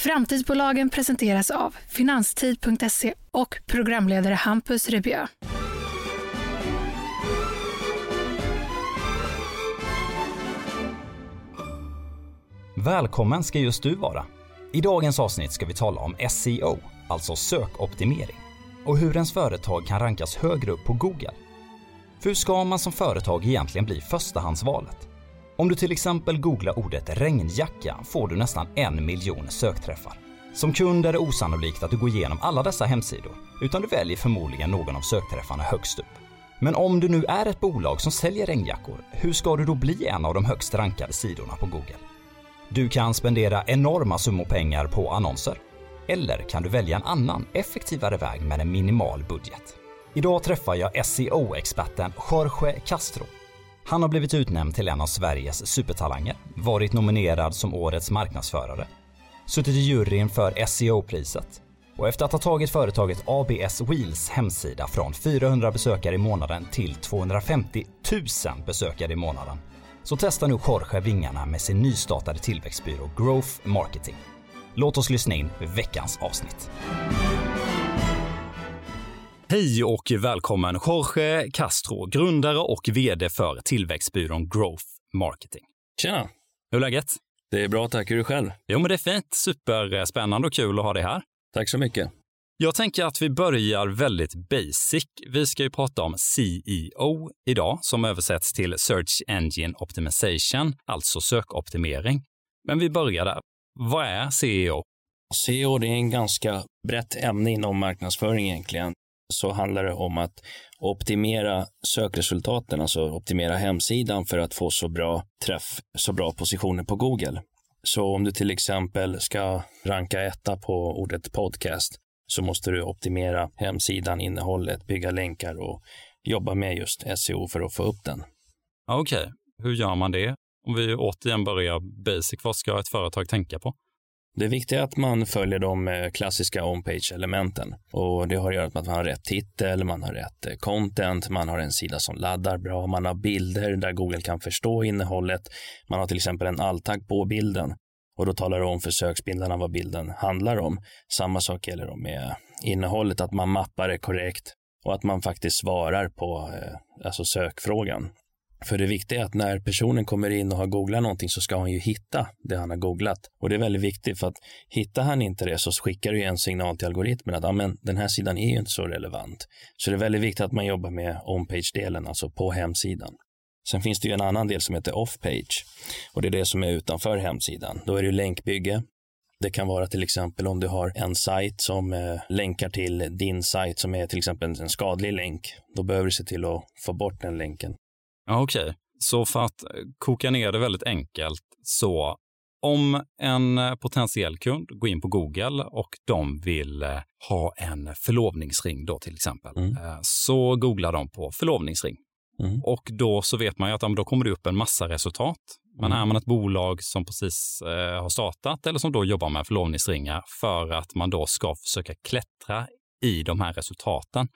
Framtidsbolagen presenteras av Finanstid.se och programledare Hampus Rebjö. Välkommen ska just du vara. I dagens avsnitt ska vi tala om SEO, alltså sökoptimering, och hur ens företag kan rankas högre upp på Google. För hur ska man som företag egentligen bli förstahandsvalet? Om du till exempel googlar ordet regnjacka får du nästan en miljon sökträffar. Som kund är det osannolikt att du går igenom alla dessa hemsidor, utan du väljer förmodligen någon av sökträffarna högst upp. Men om du nu är ett bolag som säljer regnjackor, hur ska du då bli en av de högst rankade sidorna på Google? Du kan spendera enorma summor pengar på annonser. Eller kan du välja en annan, effektivare väg med en minimal budget. Idag träffar jag SEO-experten Jorge Castro. Han har blivit utnämnd till en av Sveriges supertalanger, varit nominerad som årets marknadsförare, suttit i juryn för SEO-priset och efter att ha tagit företaget ABS Wheels hemsida från 400 besökare i månaden till 250 000 besökare i månaden så testar nu Jorge vingarna med sin nystartade tillväxtbyrå Growth Marketing. Låt oss lyssna in veckans avsnitt. Hej och välkommen Jorge Castro, grundare och VD för tillväxtbyrån Growth Marketing. Tjena! Hur är läget? Det är bra, tack. Hur är det själv? Jo, men det är fint. Superspännande och kul att ha dig här. Tack så mycket. Jag tänker att vi börjar väldigt basic. Vi ska ju prata om CEO idag, som översätts till Search Engine Optimization, alltså sökoptimering. Men vi börjar där. Vad är CEO? CEO det är en ganska brett ämne inom marknadsföring egentligen. Så handlar det om att optimera sökresultaten, alltså optimera hemsidan för att få så bra träff, så bra positioner på Google. Så om du till exempel ska ranka etta på ordet podcast så måste du optimera hemsidan, innehållet, bygga länkar och jobba med just SEO för att få upp den. Okej, okay. hur gör man det? Om vi återigen börjar basic, vad ska ett företag tänka på? Det viktiga är att man följer de eh, klassiska on-page-elementen och det har att göra med att man har rätt titel, man har rätt eh, content, man har en sida som laddar bra, man har bilder där Google kan förstå innehållet, man har till exempel en alltag på bilden och då talar det om för sökspindlarna vad bilden handlar om. Samma sak gäller då med innehållet, att man mappar det korrekt och att man faktiskt svarar på eh, alltså sökfrågan. För det viktiga är att när personen kommer in och har googlat någonting så ska han ju hitta det han har googlat. Och det är väldigt viktigt för att hittar han inte det så skickar det ju en signal till algoritmen att ah, den här sidan är ju inte så relevant. Så det är väldigt viktigt att man jobbar med on-page-delen, alltså på hemsidan. Sen finns det ju en annan del som heter off-page och det är det som är utanför hemsidan. Då är det länkbygge. Det kan vara till exempel om du har en sajt som eh, länkar till din sajt som är till exempel en skadlig länk. Då behöver du se till att få bort den länken. Okej, okay. så för att koka ner det väldigt enkelt så om en potentiell kund går in på Google och de vill eh, ha en förlovningsring då till exempel, mm. Eh, så googlar de på förlovningsring. Mm. Och då så vet man ju att då kommer det upp en massa resultat. Men mm. är man ett bolag som precis eh, har startat eller som då jobbar med förlovningsringar för att man då ska försöka klättra i de här resultaten.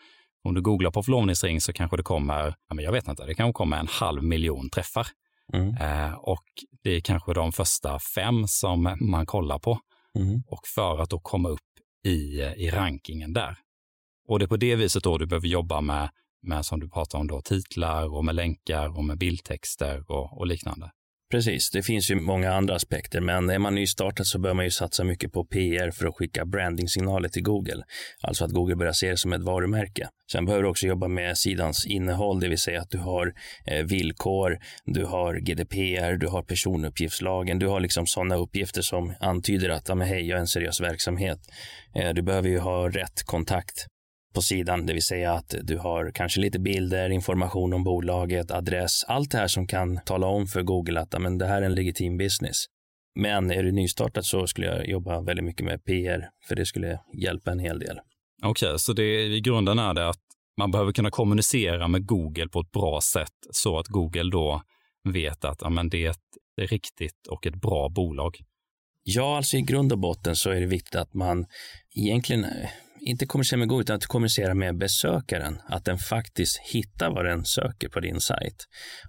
Om du googlar på förlovningsring så kanske det kommer, jag vet inte, det kanske kommer en halv miljon träffar. Mm. Eh, och det är kanske de första fem som man kollar på. Mm. Och för att då komma upp i, i rankingen där. Och det är på det viset då du behöver jobba med med som du pratar om då, titlar och med länkar och med bildtexter och, och liknande. Precis, det finns ju många andra aspekter, men är man nystartad så bör man ju satsa mycket på PR för att skicka branding-signaler till Google. Alltså att Google börjar se det som ett varumärke. Sen behöver du också jobba med sidans innehåll, det vill säga att du har eh, villkor, du har GDPR, du har personuppgiftslagen, du har liksom sådana uppgifter som antyder att, ja, men hej, jag är en seriös verksamhet. Eh, du behöver ju ha rätt kontakt på sidan, det vill säga att du har kanske lite bilder, information om bolaget, adress, allt det här som kan tala om för Google att men det här är en legitim business. Men är du nystartat så skulle jag jobba väldigt mycket med PR, för det skulle hjälpa en hel del. Okej, okay, så det, i grunden är det att man behöver kunna kommunicera med Google på ett bra sätt så att Google då vet att ja, men det är ett riktigt och ett bra bolag. Ja, alltså i grund och botten så är det viktigt att man egentligen inte kommunicera med Google, utan att kommunicera med besökaren. Att den faktiskt hittar vad den söker på din sajt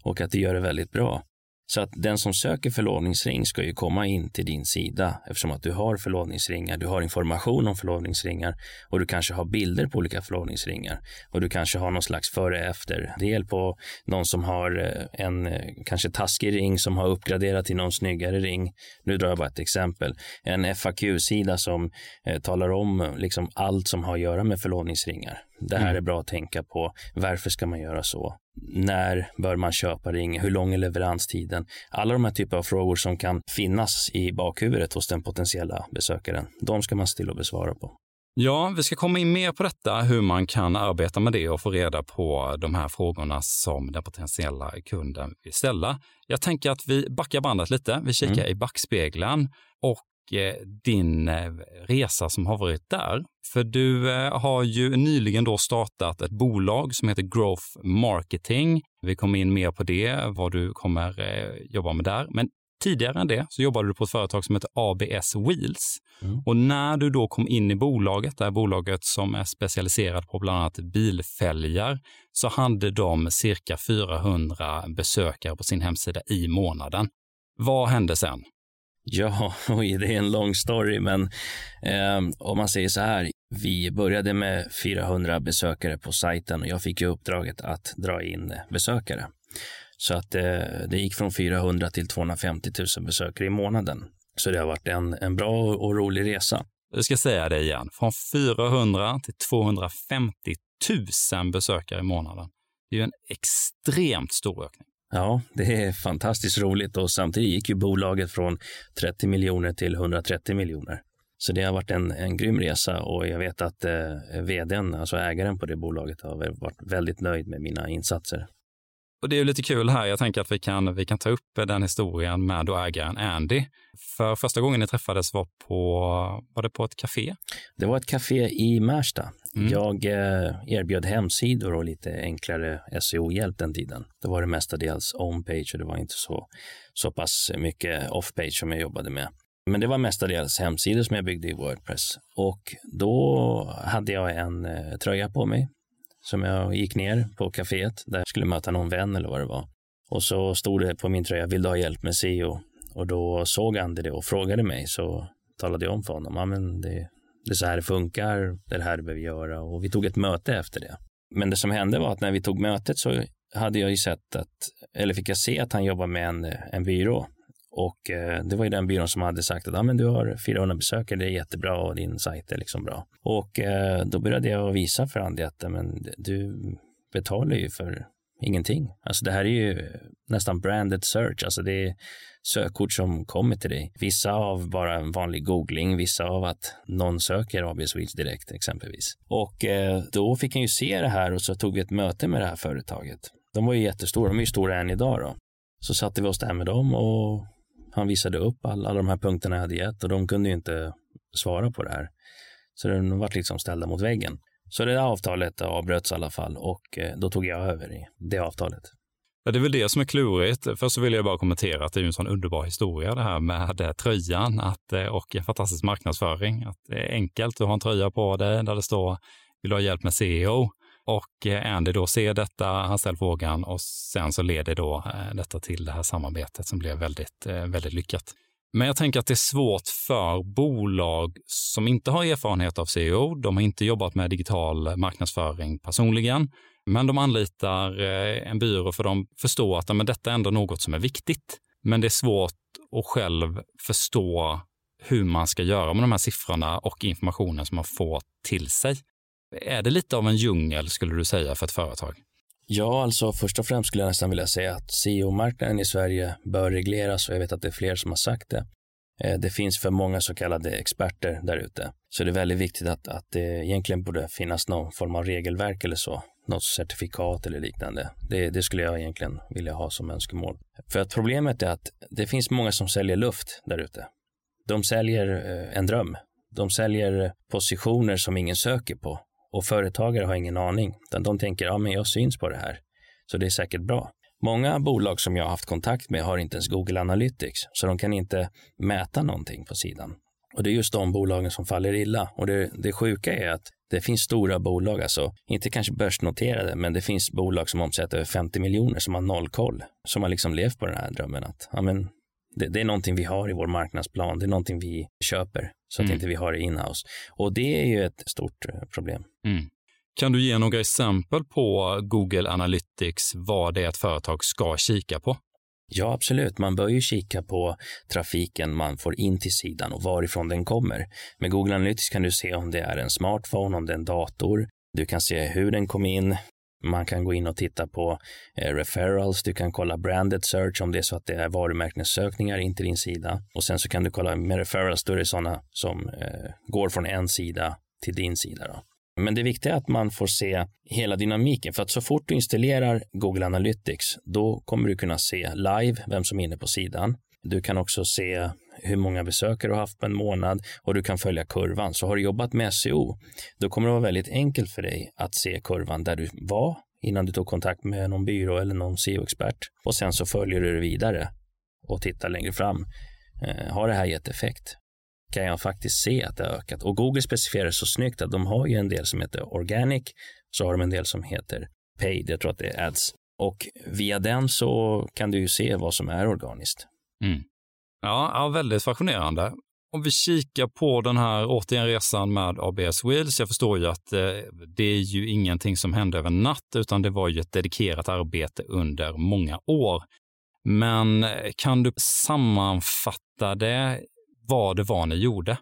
och att det gör det väldigt bra. Så att den som söker förlovningsring ska ju komma in till din sida eftersom att du har förlovningsringar, du har information om förlovningsringar och du kanske har bilder på olika förlovningsringar och du kanske har någon slags före efter del på någon som har eh, en eh, kanske taskig ring som har uppgraderat till någon snyggare ring. Nu drar jag bara ett exempel. En FAQ-sida som eh, talar om liksom allt som har att göra med förlovningsringar. Det här mm. är bra att tänka på. Varför ska man göra så? När bör man köpa ring? Hur lång är leveranstiden? Alla de här typer av frågor som kan finnas i bakhuvudet hos den potentiella besökaren, de ska man se till att besvara på. Ja, vi ska komma in mer på detta, hur man kan arbeta med det och få reda på de här frågorna som den potentiella kunden vill ställa. Jag tänker att vi backar bandet lite. Vi kikar mm. i backspegeln och din eh, resa som har varit där. För du eh, har ju nyligen då startat ett bolag som heter Growth Marketing. Vi kommer in mer på det, vad du kommer jobba med där. Men tidigare än det så jobbade du på ett företag som heter ABS Wheels. Mm. Och när du då kom in i bolaget, det här bolaget som är specialiserat på bland annat bilfälgar, så hade de cirka 400 besökare på sin hemsida i månaden. Vad hände sen? Ja, oj, det är en lång story, men eh, om man säger så här. Vi började med 400 besökare på sajten och jag fick ju uppdraget att dra in eh, besökare. Så att eh, det gick från 400 till 250 000 besökare i månaden. Så det har varit en, en bra och rolig resa. Jag ska säga det igen. Från 400 till 250 000 besökare i månaden. Det är ju en extremt stor ökning. Ja, det är fantastiskt roligt och samtidigt gick ju bolaget från 30 miljoner till 130 miljoner. Så det har varit en, en grym resa och jag vet att eh, vdn, alltså ägaren på det bolaget, har varit väldigt nöjd med mina insatser. Och det är lite kul här. Jag tänker att vi kan, vi kan ta upp den historien med då ägaren Andy. För första gången ni träffades var på, var det på ett café? Det var ett café i Märsta. Mm. Jag eh, erbjöd hemsidor och lite enklare SEO-hjälp den tiden. Det var det mestadels on-page och det var inte så, så pass mycket off-page som jag jobbade med. Men det var mestadels hemsidor som jag byggde i Wordpress. Och då hade jag en eh, tröja på mig som jag gick ner på kaféet där jag skulle möta någon vän eller vad det var. Och så stod det på min tröja, vill du ha hjälp med SEO? Och då såg Andy det och frågade mig så talade jag om för honom, ja men det, det är så här det funkar, det är det här du behöver göra och vi tog ett möte efter det. Men det som hände var att när vi tog mötet så hade jag ju sett att, eller fick jag se att han jobbar med en, en byrå och eh, det var ju den byrån som hade sagt att ah, men du har 400 besökare, det är jättebra och din sajt är liksom bra. Och eh, då började jag visa för Andy att men, du betalar ju för ingenting. Alltså det här är ju nästan branded search, alltså det är sökord som kommer till dig. Vissa av bara en vanlig googling, vissa av att någon söker AB Swedish direkt exempelvis. Och eh, då fick han ju se det här och så tog vi ett möte med det här företaget. De var ju jättestora, de är ju stora än idag då. Så satte vi oss där med dem och han visade upp alla, alla de här punkterna jag hade gett och de kunde ju inte svara på det här. Så de var liksom ställda mot väggen. Så det där avtalet avbröts i alla fall och eh, då tog jag över i det avtalet. Ja, det är väl det som är klurigt. Först så vill jag bara kommentera att det är en sån underbar historia det här med tröjan att, eh, och fantastisk marknadsföring. Att det är enkelt, du har en tröja på dig där det står vill du ha hjälp med SEO? Och eh, Andy då ser detta, han ställer frågan och sen så leder då eh, detta till det här samarbetet som blev väldigt, eh, väldigt lyckat. Men jag tänker att det är svårt för bolag som inte har erfarenhet av CEO, De har inte jobbat med digital marknadsföring personligen, men de anlitar en byrå för de förstår att men detta är ändå något som är viktigt. Men det är svårt att själv förstå hur man ska göra med de här siffrorna och informationen som man får till sig. Är det lite av en djungel skulle du säga för ett företag? Ja, alltså först och främst skulle jag nästan vilja säga att CEO-marknaden i Sverige bör regleras och jag vet att det är fler som har sagt det. Eh, det finns för många så kallade experter där ute. Så det är väldigt viktigt att, att det egentligen borde finnas någon form av regelverk eller så. Något certifikat eller liknande. Det, det skulle jag egentligen vilja ha som önskemål. För att problemet är att det finns många som säljer luft där ute. De säljer eh, en dröm. De säljer positioner som ingen söker på och företagare har ingen aning, utan de tänker, ja men jag syns på det här, så det är säkert bra. Många bolag som jag har haft kontakt med har inte ens Google Analytics, så de kan inte mäta någonting på sidan. Och det är just de bolagen som faller illa. Och det, det sjuka är att det finns stora bolag, alltså inte kanske börsnoterade, men det finns bolag som omsätter över 50 miljoner som har noll koll, som har liksom levt på den här drömmen att ja, men det, det, är någonting vi har i vår marknadsplan, det är någonting vi köper så att mm. inte vi har det inhouse. Och det är ju ett stort eh, problem. Mm. Kan du ge några exempel på Google Analytics, vad det är ett företag ska kika på? Ja, absolut. Man bör ju kika på trafiken man får in till sidan och varifrån den kommer. Med Google Analytics kan du se om det är en smartphone, om det är en dator. Du kan se hur den kom in. Man kan gå in och titta på eh, referrals. Du kan kolla branded search om det är så att det är varumärkessökningar in till din sida. Och sen så kan du kolla med referrals, då är det sådana som eh, går från en sida till din sida. Då. Men det viktiga är att man får se hela dynamiken för att så fort du installerar Google Analytics då kommer du kunna se live vem som är inne på sidan. Du kan också se hur många besökare du har haft på en månad och du kan följa kurvan. Så har du jobbat med SEO, då kommer det vara väldigt enkelt för dig att se kurvan där du var innan du tog kontakt med någon byrå eller någon SEO-expert och sen så följer du det vidare och tittar längre fram. Eh, har det här gett effekt? kan jag faktiskt se att det har ökat. Och Google specificerar så snyggt att de har ju en del som heter organic, så har de en del som heter paid, jag tror att det är ads. Och via den så kan du ju se vad som är organiskt. Mm. Ja, ja, väldigt fascinerande. Om vi kikar på den här återigen resan med ABS Wheels. Jag förstår ju att eh, det är ju ingenting som hände över natt, utan det var ju ett dedikerat arbete under många år. Men eh, kan du sammanfatta det vad det var ni gjorde.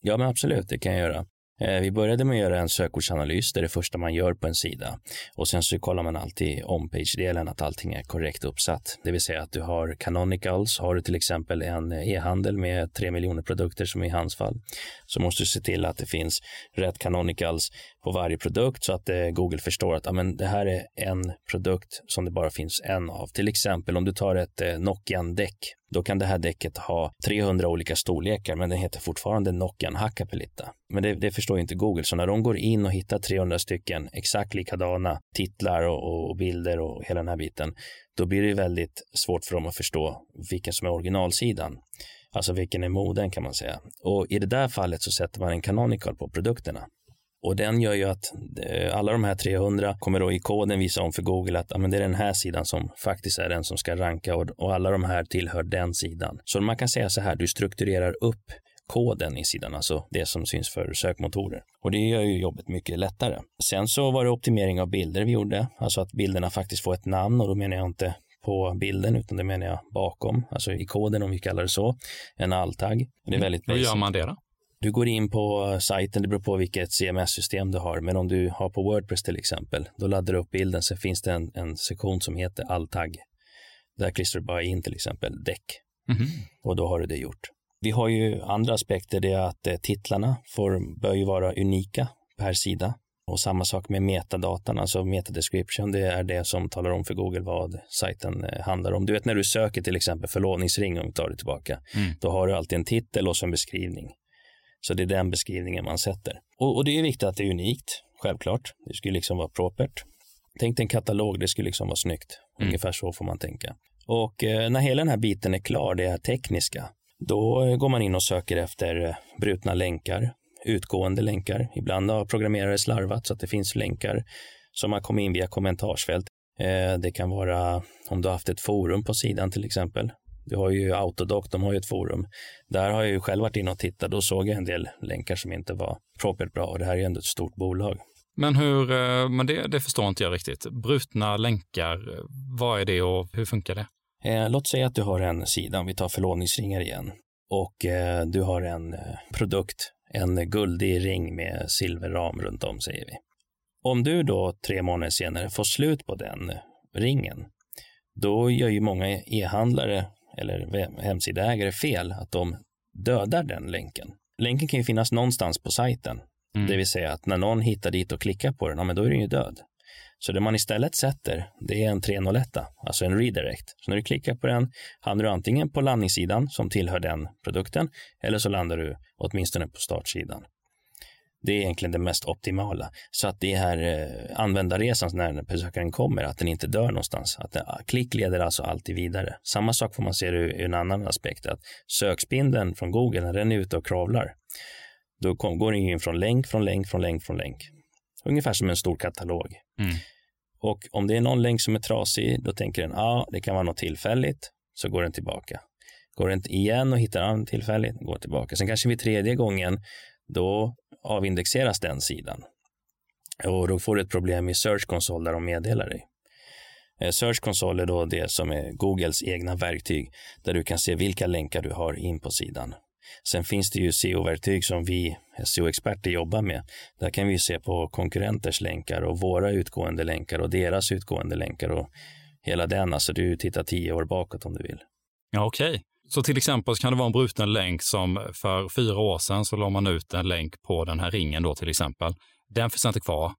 Ja, men absolut, det kan jag göra. Eh, vi började med att göra en sökordsanalys, det är det första man gör på en sida. Och sen så kollar man alltid on-page-delen, att allting är korrekt uppsatt. Det vill säga att du har canonicals, har du till exempel en e-handel med tre miljoner produkter som i hans fall, så måste du se till att det finns rätt canonicals på varje produkt så att eh, Google förstår att amen, det här är en produkt som det bara finns en av. Till exempel om du tar ett eh, Nokian-däck, då kan det här däcket ha 300 olika storlekar, men den heter fortfarande Nokian Hakkapeliitta. Men det, det, förstår inte Google, så när de går in och hittar 300 stycken exakt likadana titlar och, och bilder och hela den här biten, då blir det väldigt svårt för dem att förstå vilken som är originalsidan. Alltså vilken är moden kan man säga. Och i det där fallet så sätter man en canonical på produkterna. Och den gör ju att eh, alla de här 300 kommer då i koden visa om för Google att men det är den här sidan som faktiskt är den som ska ranka och, alla de här tillhör den sidan. Så man kan säga så här, du strukturerar upp koden i sidan, alltså det som syns för sökmotorer. Och det gör ju jobbet mycket lättare. Sen så var det optimering av bilder vi gjorde, alltså att bilderna faktiskt får ett namn och då menar jag inte på bilden, utan det menar jag bakom, alltså i koden om vi kallar det så, en alltagg. Det är mm. väldigt basic. Hur gör man det då? Du går in på sajten, det beror på vilket CMS-system du har, men om du har på Wordpress till exempel, då laddar du upp bilden, så finns det en, en sektion som heter all tagg. Där klistrar du bara in till exempel däck mm -hmm. och då har du det gjort. Vi har ju andra aspekter, det är att eh, titlarna får, bör ju vara unika per sida. Och samma sak med metadatan, alltså metadescription, det är det som talar om för Google vad sajten eh, handlar om. Du vet när du söker till exempel förlovningsring, om du tar det tillbaka, mm. då har du alltid en titel och så en beskrivning. Så det är den beskrivningen man sätter. Och, och det är viktigt att det är unikt, självklart. Det skulle liksom vara propert. Tänk dig en katalog, det skulle liksom vara snyggt. Mm. Ungefär så får man tänka. Och eh, när hela den här biten är klar, det är tekniska, då eh, går man in och söker efter eh, brutna länkar, utgående länkar. Ibland har programmerare slarvat så att det finns länkar som har kommit in via kommentarsfält. Eh, det kan vara om du har haft ett forum på sidan till exempel. Du har ju Autodoc, de har ju ett forum. Där har jag ju själv varit inne och tittat. Då såg jag en del länkar som inte var propert bra och det här är ju ändå ett stort bolag. Men hur, eh, men det, det förstår inte jag riktigt. Brutna länkar, vad är det och hur funkar det? Eh, låt säga att du har en sida, om vi tar förlovningsringar igen, och eh, du har en eh, produkt, en guldig ring med silverram runt om, säger vi. Om du då tre månader senare får slut på den ringen, då gör ju många e-handlare eller hemsidaägare fel att de dödar den länken. Länken kan ju finnas någonstans på sajten, mm. det vill säga att när någon hittar dit och klickar på den, ja, men då är den ju död. Så det man istället sätter, det är en 301, alltså en redirect. Så när du klickar på den hamnar du antingen på landningssidan som tillhör den produkten eller så landar du åtminstone på startsidan. Det är egentligen det mest optimala. Så att det här eh, användarresan när besökaren kommer, att den inte dör någonstans. Att den, klick leder alltså alltid vidare. Samma sak får man se ur en annan aspekt, att sökspindeln från Google, när den är ute och kravlar, då kom, går den in från länk, från länk, från länk, från länk. Ungefär som en stor katalog. Mm. Och om det är någon länk som är trasig, då tänker den, ja, ah, det kan vara något tillfälligt, så går den tillbaka. Går den igen och hittar en tillfälligt, går tillbaka. Sen kanske vid tredje gången, då avindexeras den sidan. Och då får du ett problem i Search Console där de meddelar dig. Eh, Search Console är då det som är Googles egna verktyg där du kan se vilka länkar du har in på sidan. Sen finns det ju SEO-verktyg som vi SEO-experter jobbar med. Där kan vi se på konkurrenters länkar och våra utgående länkar och deras utgående länkar och hela den. Alltså du tittar tio år bakåt om du vill. Ja, okej. Okay. Så till exempel kan det vara en bruten länk som för fyra år sedan så la man ut en länk på den här ringen då till exempel. Den finns inte kvar.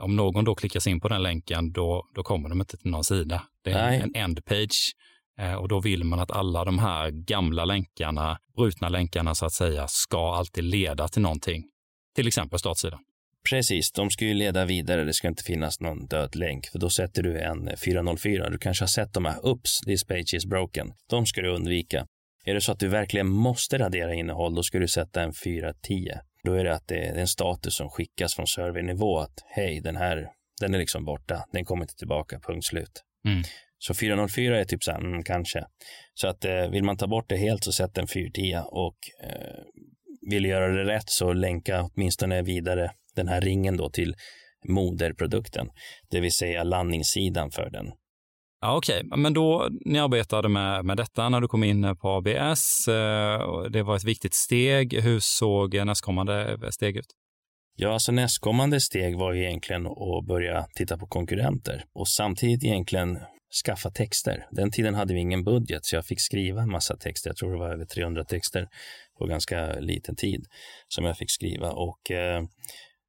Om någon då klickas in på den länken, då, då kommer de inte till någon sida. Det är Nej. en endpage eh, och då vill man att alla de här gamla länkarna, brutna länkarna så att säga, ska alltid leda till någonting. Till exempel startsidan. Precis, de ska ju leda vidare. Det ska inte finnas någon död länk, för då sätter du en 404. Du kanske har sett de här Oops, this page is broken. De ska du undvika. Är det så att du verkligen måste radera innehåll, då ska du sätta en 410. Då är det att det är en status som skickas från servernivå att hej, den här, den är liksom borta. Den kommer inte tillbaka, punkt slut. Mm. Så 404 är typ så här, mm, kanske. Så att eh, vill man ta bort det helt så sätt en 410 och eh, vill göra det rätt så länka åtminstone vidare den här ringen då till moderprodukten, det vill säga landningssidan för den. Ja, Okej, okay. men då ni arbetade med, med detta när du kom in på ABS, eh, det var ett viktigt steg. Hur såg nästkommande steg ut? Ja, alltså nästkommande steg var ju egentligen att börja titta på konkurrenter och samtidigt egentligen skaffa texter. Den tiden hade vi ingen budget så jag fick skriva en massa texter. Jag tror det var över 300 texter på ganska liten tid som jag fick skriva och eh,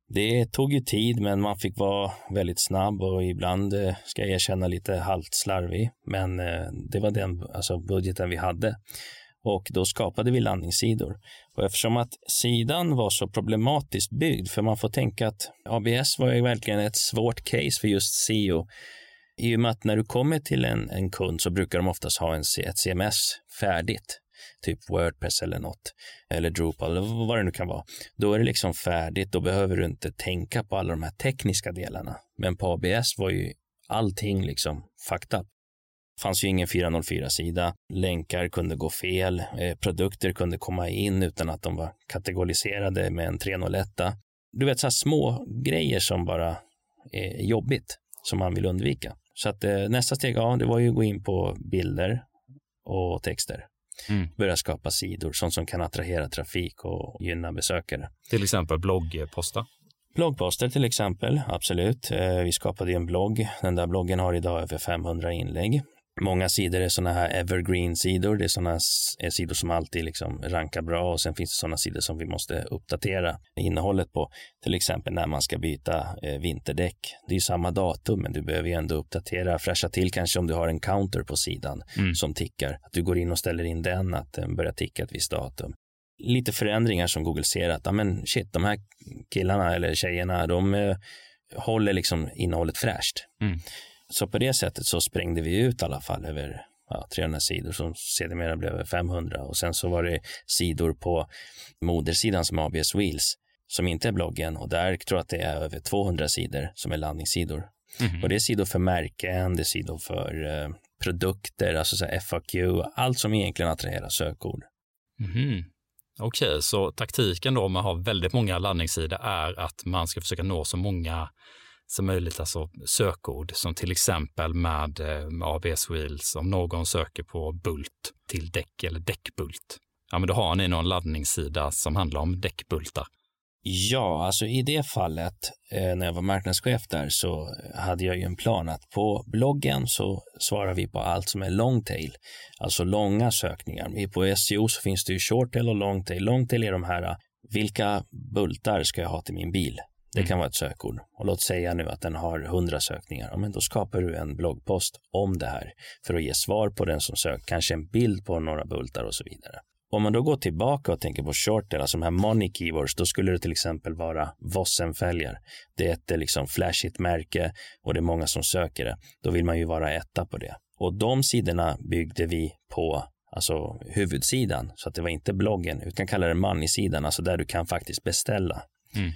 det tog ju tid, men man fick vara väldigt snabb och ibland, eh, ska jag erkänna, lite halvt slarvig. Men eh, det var den alltså budgeten vi hade. Och då skapade vi landningssidor. Och eftersom att sidan var så problematiskt byggd, för man får tänka att ABS var ju verkligen ett svårt case för just SEO. I och med att när du kommer till en, en kund så brukar de oftast ha en, ett CMS färdigt typ Wordpress eller något, eller Drupal eller vad det nu kan vara. Då är det liksom färdigt, då behöver du inte tänka på alla de här tekniska delarna. Men på ABS var ju allting liksom fucked up. Fanns ju ingen 404-sida, länkar kunde gå fel, eh, produkter kunde komma in utan att de var kategoriserade med en 301. Du vet, så här små grejer som bara är jobbigt, som man vill undvika. Så att eh, nästa steg, ja, det var ju att gå in på bilder och texter. Mm. Börja skapa sidor, sånt som kan attrahera trafik och gynna besökare. Till exempel bloggposta? Bloggposter till exempel, absolut. Eh, vi skapade en blogg. Den där bloggen har idag över 500 inlägg. Många sidor är sådana här evergreen-sidor. Det är sådana sidor som alltid liksom rankar bra och sen finns det sådana sidor som vi måste uppdatera innehållet på. Till exempel när man ska byta eh, vinterdäck. Det är samma datum, men du behöver ju ändå uppdatera, fräscha till kanske om du har en counter på sidan mm. som tickar. Att du går in och ställer in den, att den börjar ticka ett visst datum. Lite förändringar som Google ser att, ja men shit, de här killarna eller tjejerna, de eh, håller liksom innehållet fräscht. Mm. Så på det sättet så sprängde vi ut i alla fall över ja, 300 sidor som sedermera blev över 500 och sen så var det sidor på modersidan som ABS Wheels som inte är bloggen och där tror jag att det är över 200 sidor som är landningssidor. Mm. Och det är sidor för märken, det är sidor för eh, produkter, alltså så FAQ, allt som egentligen attraherar sökord. Mm. Okej, okay, så taktiken då med att ha väldigt många landningssidor är att man ska försöka nå så många som möjligt, alltså sökord som till exempel med eh, ABS Wheels, om någon söker på bult till däck eller däckbult. Ja, men då har ni någon laddningssida som handlar om däckbultar. Ja, alltså i det fallet eh, när jag var marknadschef där så hade jag ju en plan att på bloggen så svarar vi på allt som är long tail, alltså långa sökningar. På SEO så finns det ju short tail och long tail. Long tail är de här, eh, vilka bultar ska jag ha till min bil? Det kan mm. vara ett sökord. Och låt säga nu att den har 100 sökningar. Ja, men då skapar du en bloggpost om det här för att ge svar på den som söker, kanske en bild på några bultar och så vidare. Om man då går tillbaka och tänker på shorter, alltså de här money keywords, då skulle det till exempel vara Vossen-fälgar. Det är ett eh, liksom flashigt märke och det är många som söker det. Då vill man ju vara etta på det. Och de sidorna byggde vi på alltså huvudsidan, så att det var inte bloggen, utan kalla det money-sidan, alltså där du kan faktiskt beställa. Mm.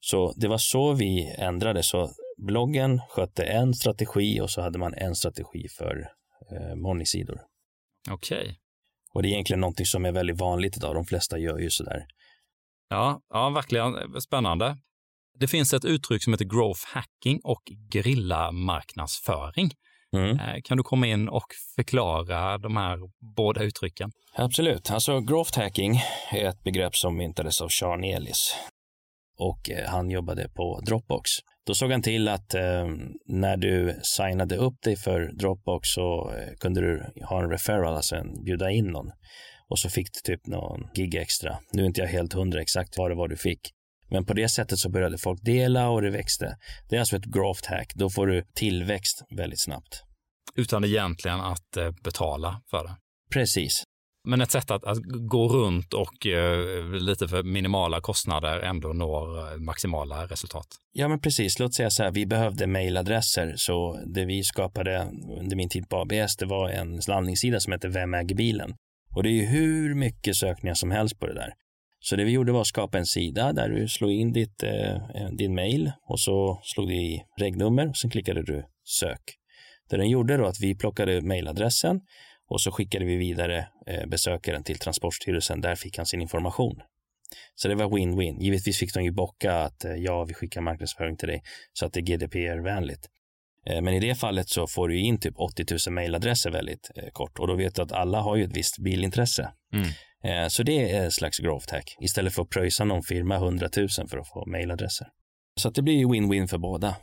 Så det var så vi ändrade. Så bloggen skötte en strategi och så hade man en strategi för eh, money-sidor. Okej. Och det är egentligen någonting som är väldigt vanligt idag. De flesta gör ju sådär. Ja, ja, verkligen spännande. Det finns ett uttryck som heter growth hacking och grillamarknadsföring. Mm. Eh, Kan du komma in och förklara de här båda uttrycken? Absolut. Alltså growth hacking är ett begrepp som myntades av Sean Ellis och eh, han jobbade på Dropbox. Då såg han till att eh, när du signade upp dig för Dropbox så eh, kunde du ha en referral, alltså en, bjuda in någon och så fick du typ någon gig extra. Nu är inte jag helt hundra exakt vad det var du fick. Men på det sättet så började folk dela och det växte. Det är alltså ett growth hack. Då får du tillväxt väldigt snabbt. Utan egentligen att eh, betala för det. Precis. Men ett sätt att, att gå runt och eh, lite för minimala kostnader ändå når eh, maximala resultat. Ja, men precis. Låt säga så här, vi behövde mejladresser, så det vi skapade under min tid på ABS, det var en landningssida som heter Vem äger bilen? Och det är ju hur mycket sökningar som helst på det där. Så det vi gjorde var att skapa en sida där du slog in ditt, eh, eh din mail och så slog du i regnummer och sen klickade du sök. Det den gjorde då att vi plockade mejladressen och så skickade vi vidare eh, besökaren till Transportstyrelsen. Där fick han sin information. Så det var win-win. Givetvis fick de ju bocka att eh, ja, vi skickar marknadsföring till dig så att det är GDPR-vänligt. Eh, Men i det fallet så får du in typ 80 000 mejladresser väldigt kort och då vet du att alla har ju ett visst bilintresse. Mm. Så det är ett slags growth hack istället för att pröjsa någon firma 100 000 för att få mejladresser. Så att det blir ju win-win för båda.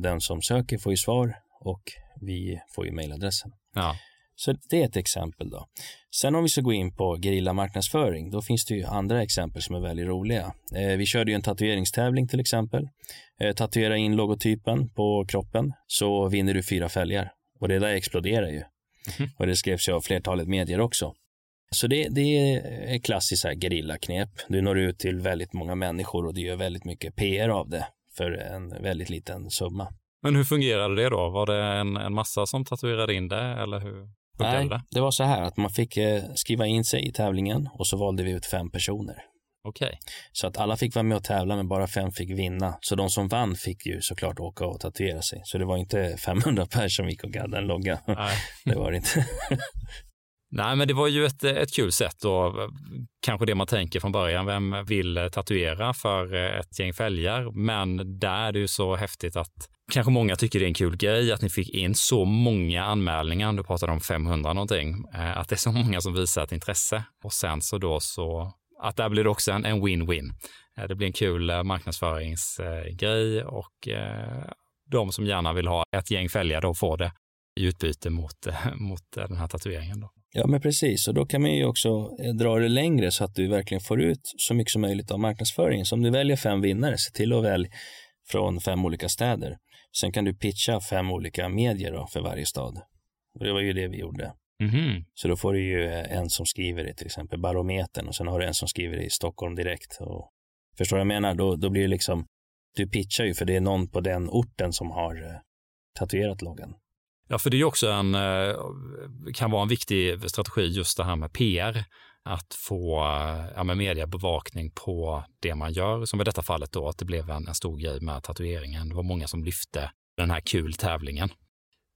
Den som söker får ju svar och vi får ju mejladressen. Ja. Så det är ett exempel då. Sen om vi ska gå in på gerillamarknadsföring, då finns det ju andra exempel som är väldigt roliga. Eh, vi körde ju en tatueringstävling till exempel. Eh, tatuera in logotypen på kroppen så vinner du fyra fälgar. Och det där exploderar ju. Mhm. Och det skrevs ju av flertalet medier också. Så det, det är klassiskt så här gerillaknep. Du når ut till väldigt många människor och du gör väldigt mycket PR av det för en väldigt liten summa. Men hur fungerade det då? Var det en, en massa som tatuerade in det eller hur Nej, det? det var så här att man fick eh, skriva in sig i tävlingen och så valde vi ut fem personer. Okej. Så att alla fick vara med och tävla men bara fem fick vinna. Så de som vann fick ju såklart åka och tatuera sig. Så det var inte 500 personer som gick och gaddade en logga. Nej. Det var det inte. Nej, men det var ju ett, ett kul sätt och kanske det man tänker från början. Vem vill tatuera för ett gäng fälgar? Men där är det ju så häftigt att kanske många tycker det är en kul grej att ni fick in så många anmälningar. Du pratade om 500 någonting. Eh, att det är så många som visar ett intresse och sen så då så att där blir det också en win-win. Eh, det blir en kul eh, marknadsföringsgrej och de som gärna vill ha ett gäng fälgar då får det i utbyte mot, mot den här tatueringen. Då. Ja, men precis. Och då kan man ju också dra det längre så att du verkligen får ut så mycket som möjligt av marknadsföringen. Så om du väljer fem vinnare, se till att välja från fem olika städer. Sen kan du pitcha fem olika medier då för varje stad. Och det var ju det vi gjorde. Mhm. Så då får du ju eh, en som skriver i till exempel Barometern och sen har du en som skriver i Stockholm direkt. Och, förstår du vad jag menar? Då, då blir det liksom, du pitchar ju för det är någon på den orten som har eh, tatuerat loggan. Ja, för det är ju också en, eh, kan vara en viktig strategi just det här med PR. Att få ja, med mediebevakning på det man gör, som i detta fallet då att det blev en, en stor grej med tatueringen. Det var många som lyfte den här kul tävlingen.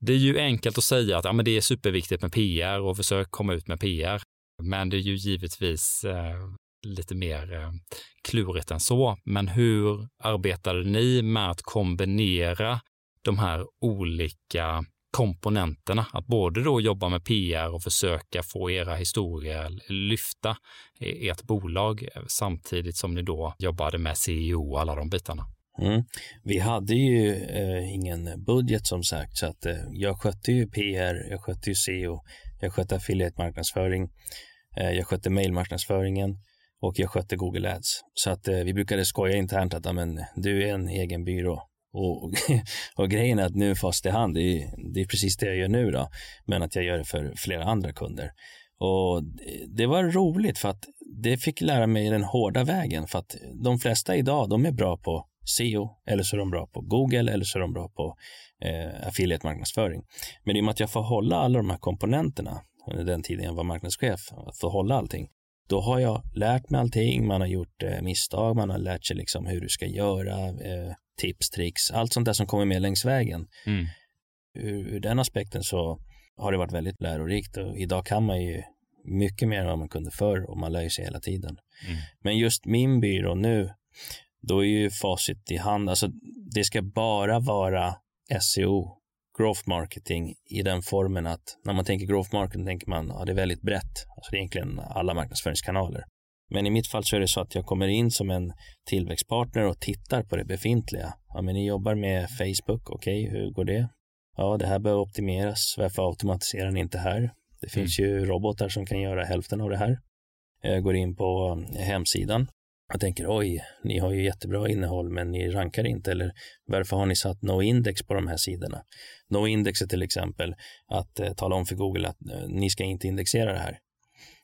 Det är ju enkelt att säga att ja, men det är superviktigt med PR och försök komma ut med PR. Men det är ju givetvis eh, lite mer eh, klurigt än så. Men hur arbetade ni med att kombinera de här olika komponenterna. Att både då jobba med PR och försöka få era historier lyfta e-, ert bolag eh, samtidigt som ni då jobbade med CEO och alla de bitarna. Mm. Vi hade ju eh, ingen budget som sagt, så att eh, jag skötte ju PR, jag skötte ju SEO, jag skötte affiliate-marknadsföring, eh, jag skötte mailmarknadsföringen och jag skötte Google Ads. Så att eh, vi brukade skoja internt att du är en egen byrå. Och, och grejen är att nu fast i hand, det är, det är precis det jag gör nu då, men att jag gör det för flera andra kunder. Och det var roligt för att det fick lära mig den hårda vägen för att de flesta idag, de är bra på SEO eller så är de bra på Google eller så är de bra på eh, affiliate-marknadsföring. Men i och med att jag får hålla alla de här komponenterna under den tiden jag var marknadschef, att få hålla allting, då har jag lärt mig allting, man har gjort eh, misstag, man har lärt sig liksom hur du ska göra, eh, tips, tricks, allt sånt där som kommer med längs vägen. Mm. Ur, ur, den aspekten så har det varit väldigt lärorikt och idag kan man ju mycket mer än vad man kunde förr och man lär sig hela tiden. Mm. Men just min byrå nu, då är ju facit i hand, alltså det ska bara vara SEO, growth marketing i den formen att när man tänker growth marketing tänker man, ja det är väldigt brett, alltså det är egentligen alla marknadsföringskanaler. Men i mitt fall så är det så att jag kommer in som en tillväxtpartner och tittar på det befintliga. Ja, men ni jobbar med Facebook, okej, okay, hur går det? Ja, det här behöver optimeras. Varför automatiserar ni inte här? Det finns mm. ju robotar som kan göra hälften av det här. Jag går in på hemsidan jag tänker oj, ni har ju jättebra innehåll men ni rankar inte eller varför har ni satt no index på de här sidorna? No index är till exempel att eh, tala om för Google att eh, ni ska inte indexera det här.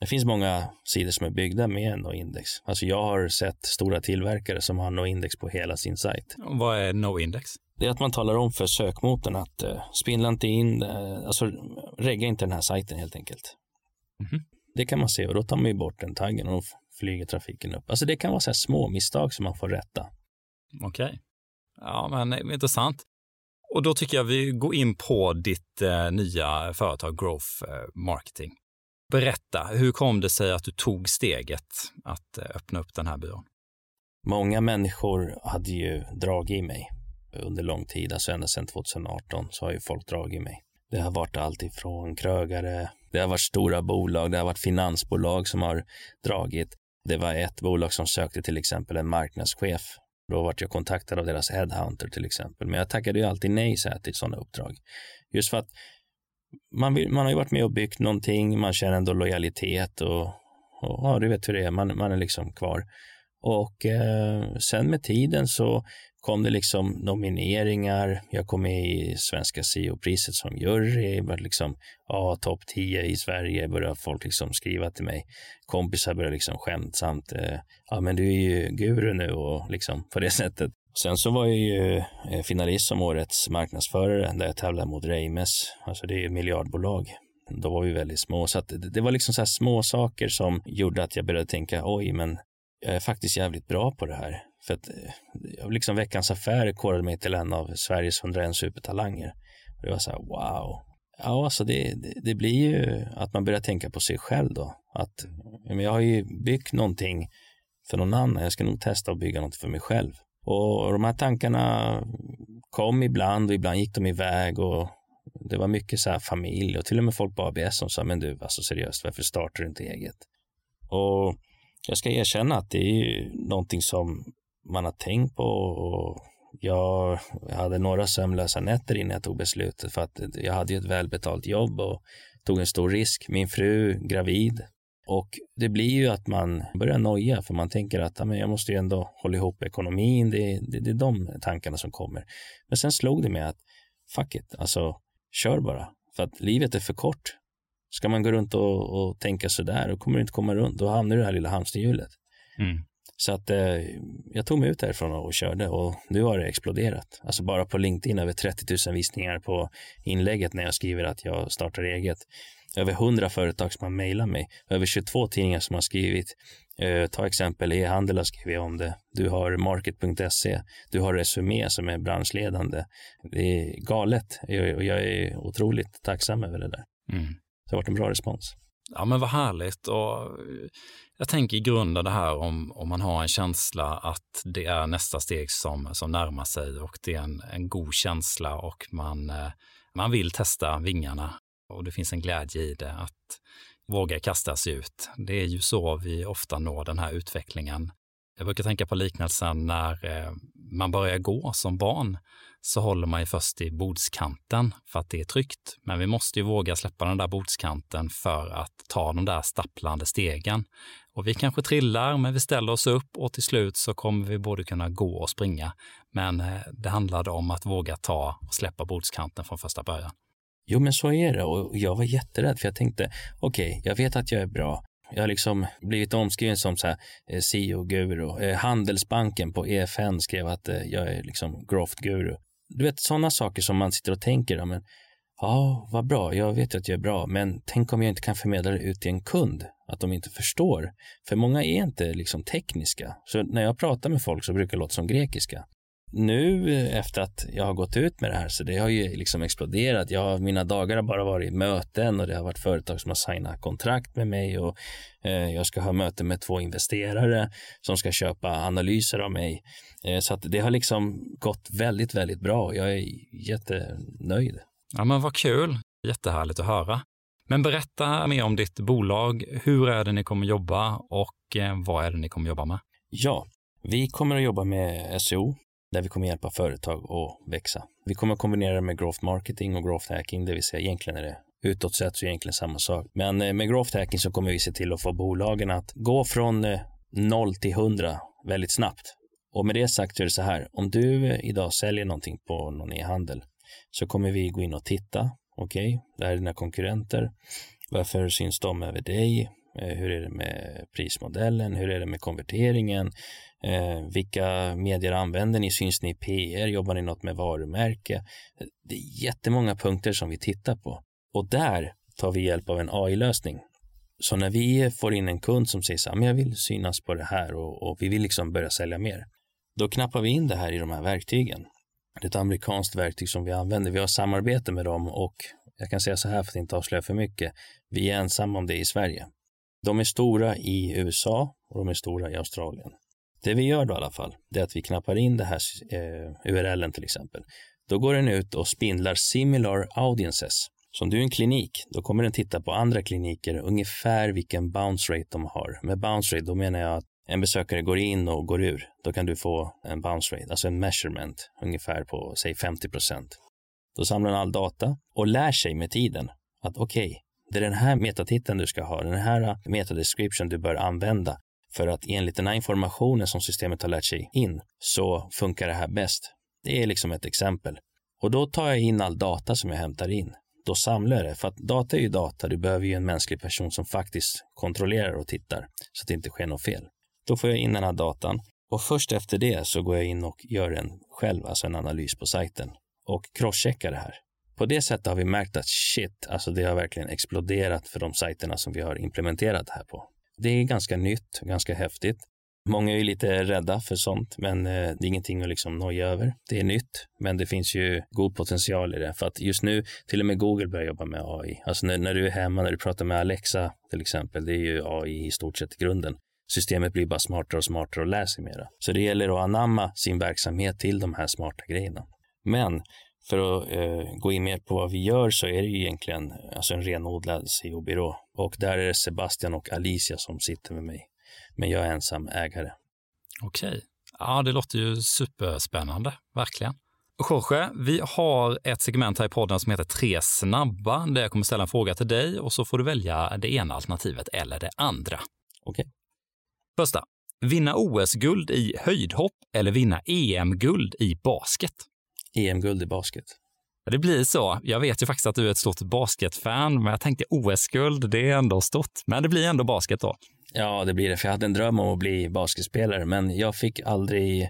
Det finns många sidor som är byggda med no index. Alltså jag har sett stora tillverkare som har no index på hela sin sajt. Vad är no index? Det är att man talar om för sökmotorn att eh, spindla inte in, eh, alltså regga inte den här sajten helt enkelt. Mm -hmm. Det kan man se och då tar man ju bort den taggen och flyger trafiken upp. Alltså det kan vara så här små misstag som man får rätta. Okej. Okay. Ja, men eh, intressant. Och då tycker jag vi går in på ditt eh, nya företag Growth Marketing. Berätta, hur kom det sig att du tog steget att eh, öppna upp den här byrån? Många människor hade ju dragit i mig under lång tid, alltså ända sedan 2018 så har ju folk dragit i mig. Det har varit allt ifrån krögare, det har varit stora bolag, det har varit finansbolag som har dragit. Det var ett bolag som sökte till exempel en marknadschef. Då vart jag kontaktad av deras headhunter till exempel. Men jag tackade ju alltid nej så här till sådana uppdrag. Just för att man, vill, man har ju varit med och byggt någonting, man känner ändå lojalitet och, och ja, du vet hur det är, man, man är liksom kvar. Och eh, sen med tiden så kom det liksom nomineringar. Jag kom med i Svenska CEO-priset som jury. Började liksom, ja, topp 10 i Sverige började folk liksom skriva till mig. Kompisar började liksom skämtsamt, eh, ja men du är ju guru nu och liksom på det sättet. Sen så var jag ju eh, finalist som årets marknadsförare där jag tävlade mot Reimes. Alltså det är ju miljardbolag. Då var vi väldigt små, så att det, var liksom så här små saker som gjorde att jag började tänka, oj, men jag är faktiskt jävligt bra på det här. För att eh, liksom Veckans Affärer korade mig till en av Sveriges 101 supertalanger. Och det var så här, wow. Ja, alltså det, det, det, blir ju att man börjar tänka på sig själv då. Att jag har ju byggt någonting för någon annan. Jag ska nog testa att bygga något för mig själv. Och de här tankarna kom ibland och ibland gick de iväg och det var mycket så här familj och till och med folk på ABS som sa, men du, alltså seriöst, varför startar du inte eget? Och jag ska erkänna att det är ju någonting som man har tänkt på och jag hade några sömnlösa nätter innan jag tog beslutet för att jag hade ju ett välbetalt jobb och tog en stor risk. Min fru gravid och det blir ju att man börjar noja för man tänker att men jag måste ju ändå hålla ihop ekonomin. Det, det, det är de tankarna som kommer. Men sen slog det mig att fuck it, alltså kör bara. För att livet är för kort. Ska man gå runt och, och tänka sådär, då kommer du inte komma runt. Då hamnar du i det här lilla hamsterhjulet. Mm. Så att eh, jag tog mig ut därifrån och körde och nu har det exploderat. Alltså bara på LinkedIn över 30 000 visningar på inlägget när jag skriver att jag startar eget. Över 100 företag som har mejlat mig. Över 22 tidningar som har skrivit. Eh, ta exempel e-handel har skrivit om det. Du har market.se. Du har Resumé som är branschledande. Det är galet och jag är otroligt tacksam över det där. Mm. Det har varit en bra respons. Ja men vad härligt och jag tänker i grunden det här om, om man har en känsla att det är nästa steg som, som närmar sig och det är en, en god känsla och man, eh, man vill testa vingarna och det finns en glädje i det att våga kasta sig ut. Det är ju så vi ofta når den här utvecklingen. Jag brukar tänka på liknelsen när eh, man börjar gå som barn så håller man ju först i bordskanten för att det är tryggt. Men vi måste ju våga släppa den där bordskanten för att ta de där stapplande stegen. Och vi kanske trillar, men vi ställer oss upp och till slut så kommer vi både kunna gå och springa. Men eh, det handlade om att våga ta och släppa bordskanten från första början. Jo, men så är det och jag var jätterädd för jag tänkte, okej, okay, jag vet att jag är bra. Jag har liksom blivit omskriven som så här, eh, CEO-guru. Eh, Handelsbanken på EFN skrev att eh, jag är liksom growth-guru. Du vet sådana saker som man sitter och tänker, ja, men ja, vad bra, jag vet att jag är bra, men tänk om jag inte kan förmedla det ut till en kund, att de inte förstår. För många är inte liksom tekniska, så när jag pratar med folk så brukar det låta som grekiska nu efter att jag har gått ut med det här så det har ju liksom exploderat. Jag, mina dagar har bara varit möten och det har varit företag som har signat kontrakt med mig och eh, jag ska ha möte med två investerare som ska köpa analyser av mig. Eh, så att det har liksom gått väldigt, väldigt bra. Jag är jättenöjd. Ja, men vad kul. Jättehärligt att höra. Men berätta mer om ditt bolag. Hur är det ni kommer jobba och eh, vad är det ni kommer jobba med? Ja, vi kommer att jobba med SEO där vi kommer hjälpa företag att växa. Vi kommer kombinera det med growth marketing och growth hacking, det vill säga egentligen är det utåt sett så är det egentligen samma sak. Men eh, med growth hacking så kommer vi se till att få bolagen att gå från eh, 0 till 100 väldigt snabbt. Och med det sagt så är det så här, om du eh, idag säljer någonting på någon e-handel så kommer vi gå in och titta. Okej, okay, det här är dina konkurrenter. Varför syns de över dig? Hur är det med prismodellen? Hur är det med konverteringen? Eh, vilka medier använder ni? Syns ni i PR? Jobbar ni något med varumärke? Eh, det är jättemånga punkter som vi tittar på och där tar vi hjälp av en AI-lösning. Så när vi får in en kund som säger så här, men jag vill synas på det här och, och vi vill liksom börja sälja mer. Då knappar vi in det här i de här verktygen. Det är ett amerikanskt verktyg som vi använder. Vi har samarbete med dem och jag kan säga så här för att inte avslöja för mycket. Vi är ensamma om det i Sverige. De är stora i USA och de är stora i Australien. Det vi gör då i alla fall, det är att vi knappar in det här eh, URLen till exempel. Då går den ut och spindlar similar audiences. Så om du är en klinik, då kommer den titta på andra kliniker ungefär vilken bounce rate de har. Med bounce rate, då menar jag att en besökare går in och går ur. Då kan du få en bounce rate, alltså en measurement, ungefär på säg 50 procent. Då samlar den all data och lär sig med tiden att okej, okay, det är den här metatiteln du ska ha, den här eh, metadescription du bör använda för att enligt den här informationen som systemet har lärt sig in så funkar det här bäst. Det är liksom ett exempel. Och då tar jag in all data som jag hämtar in. Då samlar jag det, för att data är ju data. Du behöver ju en mänsklig person som faktiskt kontrollerar och tittar så att det inte sker något fel. Då får jag in den här datan och först efter det så går jag in och gör en själv, alltså en analys på sajten och crosscheckar det här. På det sättet har vi märkt att shit, alltså det har verkligen exploderat för de sajterna som vi har implementerat det här på. Det är ganska nytt, ganska häftigt. Många är ju lite rädda för sånt, men eh, det är ingenting att liksom noja över. Det är nytt, men det finns ju god potential i det. För att just nu, till och med Google börjar jobba med AI. Alltså när, när du är hemma, när du pratar med Alexa till exempel, det är ju AI i stort sett grunden. Systemet blir bara smartare och smartare och lär sig mera. Så det gäller att anamma sin verksamhet till de här smarta grejerna. Men för att eh, gå in mer på vad vi gör så är det ju egentligen alltså en renodlad SEO-byrå. Och där är det Sebastian och Alicia som sitter med mig. Men jag är ensam ägare. Okej. Ja, det låter ju superspännande, verkligen. Jorge, vi har ett segment här i podden som heter Tre snabba, där jag kommer ställa en fråga till dig och så får du välja det ena alternativet eller det andra. Okej. Okay. Första. Vinna OS-guld i höjdhopp eller vinna EM-guld i basket? EM-guld i basket. Det blir så. Jag vet ju faktiskt att du är ett stort basketfan, men jag tänkte OS-guld, det är ändå stort. Men det blir ändå basket då. Ja, det blir det, för jag hade en dröm om att bli basketspelare, men jag fick aldrig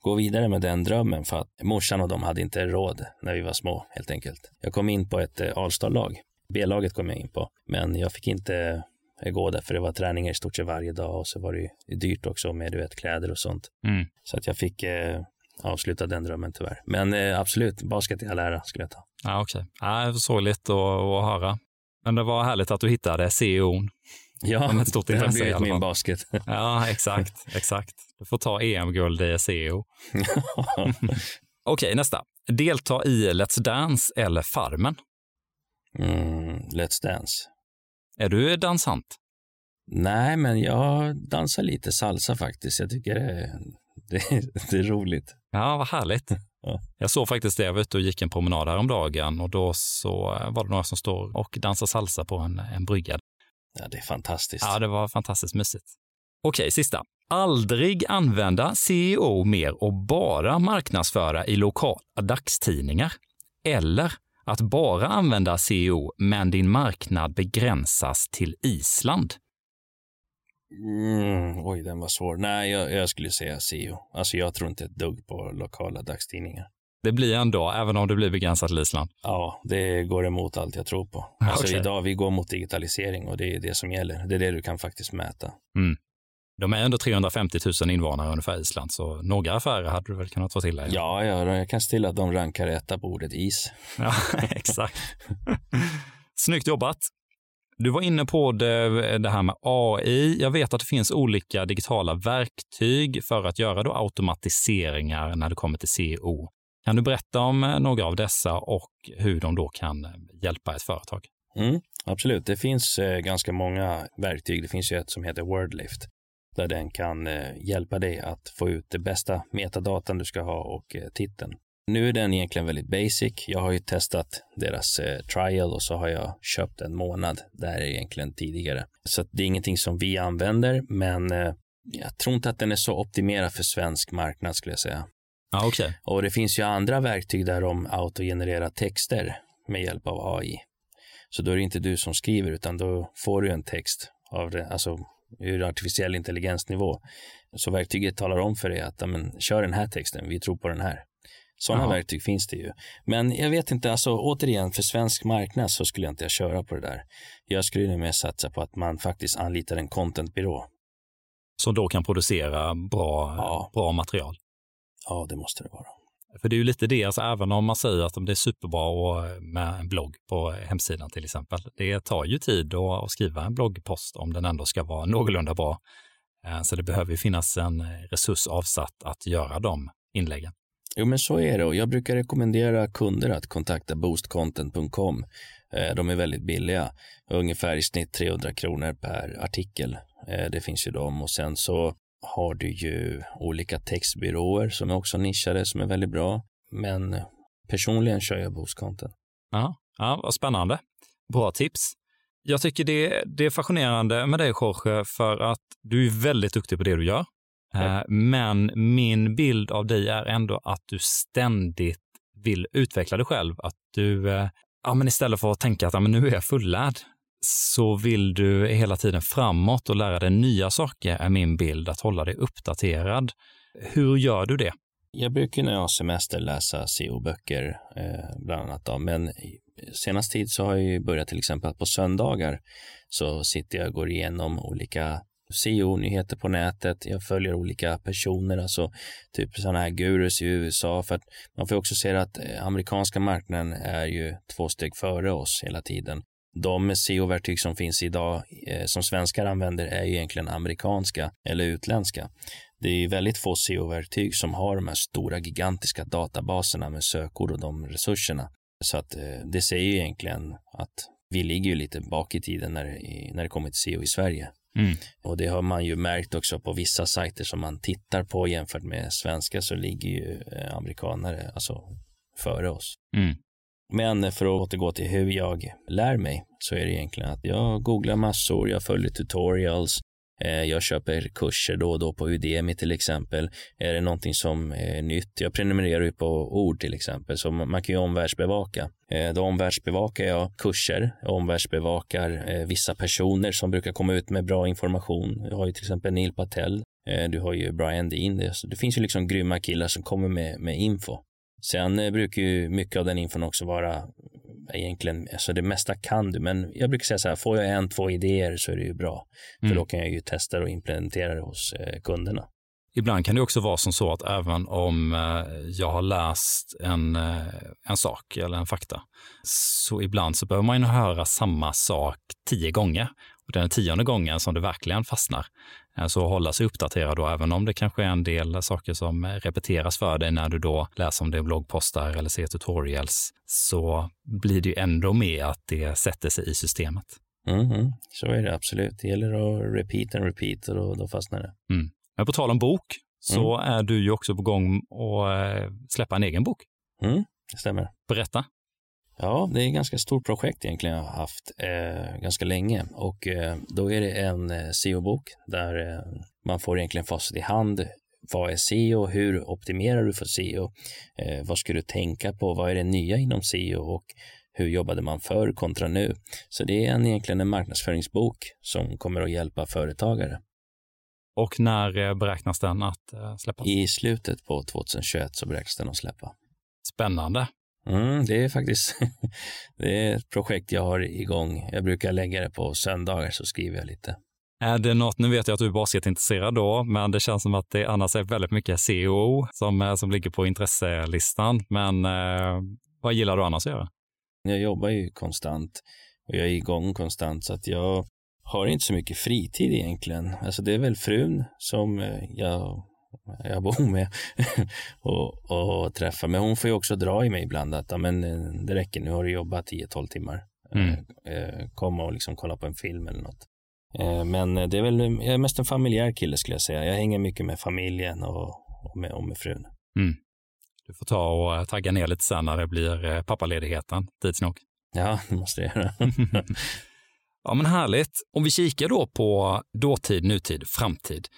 gå vidare med den drömmen för att morsan och de hade inte råd när vi var små, helt enkelt. Jag kom in på ett eh, Alstar-lag. B-laget kom jag in på, men jag fick inte eh, gå där för det var träningar i stort sett varje dag och så var det dyrt också med du vet, kläder och sånt. Mm. Så att jag fick eh, avsluta den drömmen tyvärr. Men eh, absolut, basket i all ära skulle jag ta. Ja, Okej, okay. ja, sorgligt att, höra. Men det var härligt att du hittade CEO. Ja, med ett stort det har blivit min basket. ja, exakt, exakt. Du får ta EM-guld i CEO. Okej, nästa. Delta i Let's Dance eller Farmen? Mm, let's Dance. Är du dansant? Nej, men jag dansar lite salsa faktiskt. Jag tycker det det, det är roligt. Ja, vad härligt. Ja. Jag såg faktiskt det, jag var ute och gick en promenad häromdagen och då så var det några som står och dansar salsa på en, en brygga. Ja, det är fantastiskt. Ja, det var fantastiskt mysigt. Okej, sista. Aldrig använda CEO mer och bara marknadsföra i lokala dagstidningar. Eller att bara använda SEO, men din marknad begränsas till Island? Mm, oj, den var svår. Nej, jag, jag skulle säga SEO. Alltså jag tror inte ett dugg på lokala dagstidningar. Det blir ändå, även om det blir begränsat till Island? Ja, det går emot allt jag tror på. Alltså okay. idag, vi går mot digitalisering och det är det som gäller. Det är det du kan faktiskt mäta. Mm. De är ändå 350 000 invånare ungefär Island, så några affärer hade du väl kunnat få till dig? Ja, ja, jag kan se till att de rankar etta på ordet is. Ja, exakt. Snyggt jobbat. Du var inne på det, det, här med AI. Jag vet att det finns olika digitala verktyg för att göra då automatiseringar när det kommer till CO. Kan du berätta om eh, några av dessa och hur de då kan eh, hjälpa ett företag? Mm, absolut, det finns eh, ganska många verktyg. Det finns ju ett som heter Wordlift där den kan eh, hjälpa dig att få ut det bästa metadatan du ska ha och titeln. Nu är den egentligen väldigt basic. Jag har ju testat deras eh, trial och så har jag köpt en månad där egentligen tidigare. Så det är ingenting som vi använder, men eh, jag tror inte att den är så optimerad för svensk marknad skulle jag säga. Ah, okay. Och det finns ju andra verktyg där de autogenererar texter med hjälp av AI. Så då är det inte du som skriver utan då får du en text av det, alltså ur artificiell intelligensnivå. Så verktyget talar om för dig att men, kör den här texten, vi tror på den här. Sådana verktyg finns det ju. Men jag vet inte, alltså återigen, för svensk marknad så skulle jag inte köra på det där. Jag skulle mer satsa på att man faktiskt anlitar en contentbyrå. Som då kan producera bra, ja. bra material? Ja, det måste det vara. För det är ju lite det, alltså även om man säger att det är superbra med en blogg på hemsidan till exempel. Det tar ju tid att skriva en bloggpost om den ändå ska vara någorlunda bra. Eh, så det behöver ju finnas en resurs avsatt att göra de inläggen. Jo, men så är det och jag brukar rekommendera kunder att kontakta boostcontent.com. Eh, de är väldigt billiga, ungefär i snitt 300 kronor per artikel. Eh, det finns ju dem och sen så har du ju olika textbyråer som är också nischade som är väldigt bra. Men personligen kör jag boostcontent. Ja, ja vad spännande. Bra tips. Jag tycker det, det är fascinerande med dig Jorge för att du är väldigt duktig på det du gör. Eh, men min bild av dig är ändå att du ständigt vill utveckla dig själv. Att du, eh, ja, men istället för att tänka att ja, men nu är jag fullärd, så vill du hela tiden framåt och lära dig nya saker, är min bild, att hålla dig uppdaterad. Hur gör du det? Jag brukar när jag har semester läsa CO-böcker, eh, bland annat. Då. Men senast tid så har jag börjat till exempel att på söndagar så sitter jag och går igenom olika SEO-nyheter på nätet. Jag följer olika personer, alltså typ sådana här gurus i USA. För att man får också se att eh, amerikanska marknaden är ju två steg före oss hela tiden. De SEO-verktyg som finns idag eh, som svenskar använder är ju egentligen amerikanska eller utländska. Det är ju väldigt få SEO-verktyg som har de här stora gigantiska databaserna med sökord och de resurserna. Så att eh, det säger ju egentligen att vi ligger ju lite bak i tiden när, när det kommer till SEO i Sverige. Mm. Och det har man ju märkt också på vissa sajter som man tittar på jämfört med svenska så ligger ju eh, amerikanare alltså före oss. Mm. Men för att återgå till hur jag lär mig så är det egentligen att jag googlar massor, jag följer tutorials, Eh, jag köper kurser då och då på Udemy till exempel. Är det någonting som är nytt? Jag prenumererar ju på ord till exempel, så man kan ju omvärldsbevaka. Eh, då omvärldsbevakar jag kurser, omvärldsbevakar eh, vissa personer som brukar komma ut med bra information. Jag har ju till exempel Neil Patel, du har ju Brian Dean. Det finns ju liksom grymma killar som kommer med, med info. Sen brukar ju mycket av den infon också vara egentligen, alltså det mesta kan du, men jag brukar säga så här, får jag en, två idéer så är det ju bra. För mm. då kan jag ju testa och implementera det hos eh, kunderna. Ibland kan det också vara som så att även om eh, jag har läst en, eh, en sak eller en fakta, så ibland så behöver man höra samma sak tio gånger. Och den tionde gången som det verkligen fastnar. Så hålla sig uppdaterad då, även om det kanske är en del saker som repeteras för dig när du då läser om det i bloggpostar eller ser tutorials, så blir det ju ändå med att det sätter sig i systemet. Mm -hmm. Så är det absolut. Det gäller att repeat and repeat och då, då fastnar det. Mm. Men på tal om bok så mm. är du ju också på gång att eh, släppa en egen bok. Mm, det stämmer. Berätta. Ja, det är ett ganska stort projekt egentligen jag har haft eh, ganska länge och eh, då är det en eh, SEO-bok där eh, man får egentligen facit i hand vad är SEO? Hur optimerar du för SEO? Eh, vad ska du tänka på? Vad är det nya inom SEO och hur jobbade man förr kontra nu? Så det är en, egentligen en marknadsföringsbok som kommer att hjälpa företagare. Och när eh, beräknas den att släppas? I slutet på 2021 så beräknas den att släppa. Spännande. Mm, det är faktiskt det är ett projekt jag har igång. Jag brukar lägga det på söndagar så skriver jag lite. Är det något, nu vet jag att du är basketintresserad då, men det känns som att det annars är väldigt mycket CEO som, eh, som ligger på intresselistan. Men eh, vad gillar du annars att göra? Jag jobbar ju konstant och jag är igång konstant så att jag har inte så mycket fritid egentligen. Alltså det är väl frun som eh, jag, jag bor med och, och träffar. Men hon får ju också dra i mig ibland att men, eh, det räcker, nu har du jobbat 10-12 timmar. Mm. Kom och liksom kolla på en film eller något. Men det är väl, jag är mest en familjär kille skulle jag säga. Jag hänger mycket med familjen och, och, med, och med frun. Mm. Du får ta och tagga ner lite sen när det blir pappaledigheten tids nog. Ja, det måste jag göra. Ja, men härligt. Om vi kikar då på dåtid, nutid, framtid.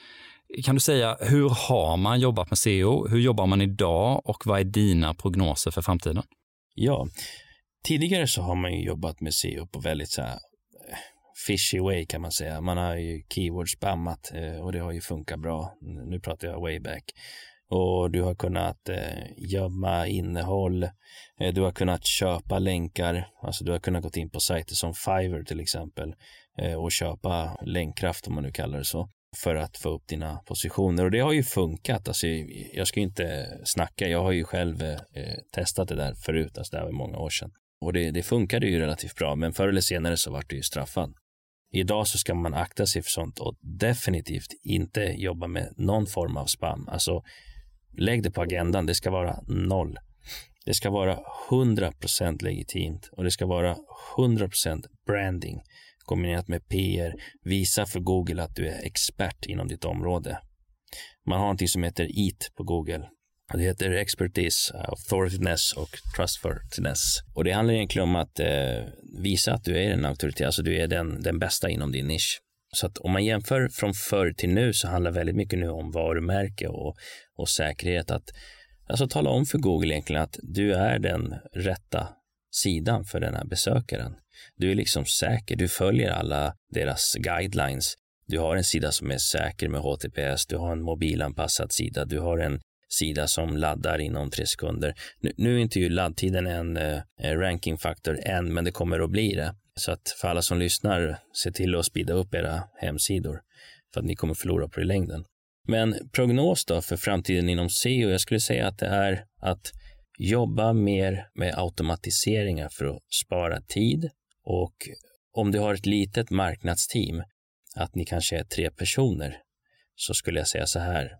Kan du säga, hur har man jobbat med SEO? Hur jobbar man idag och vad är dina prognoser för framtiden? Ja, tidigare så har man ju jobbat med SEO på väldigt så här eh, fishy way kan man säga. Man har ju keyword spammat eh, och det har ju funkat bra. Nu pratar jag way back och du har kunnat eh, gömma innehåll. Eh, du har kunnat köpa länkar, alltså du har kunnat gå in på sajter som Fiverr till exempel eh, och köpa länkkraft om man nu kallar det så för att få upp dina positioner och det har ju funkat. Alltså, jag ska inte snacka, jag har ju själv eh, eh, testat det där förut, alltså det här var många år sedan. Och det, det funkade ju relativt bra, men förr eller senare så vart det ju straffad. Idag så ska man akta sig för sånt och definitivt inte jobba med någon form av spam. Alltså Lägg det på agendan. Det ska vara noll. Det ska vara 100% legitimt och det ska vara 100% branding kombinerat med PR. Visa för Google att du är expert inom ditt område. Man har någonting som heter EAT på Google. Det heter Expertise, Authorityness och Trustworthiness. Och det handlar egentligen om att eh, visa att du är en auktoritet, alltså du är den, den bästa inom din nisch. Så att om man jämför från förr till nu så handlar väldigt mycket nu om varumärke och, och säkerhet. Att alltså tala om för Google egentligen att du är den rätta sidan för den här besökaren. Du är liksom säker, du följer alla deras guidelines. Du har en sida som är säker med HTTPS, du har en mobilanpassad sida, du har en sida som laddar inom tre sekunder. Nu, nu är inte ju laddtiden en eh, rankingfaktor än, men det kommer att bli det. Så att för alla som lyssnar, se till att speeda upp era hemsidor för att ni kommer förlora på det i längden. Men prognos då för framtiden inom SEO, jag skulle säga att det är att jobba mer med automatiseringar för att spara tid och om du har ett litet marknadsteam, att ni kanske är tre personer, så skulle jag säga så här.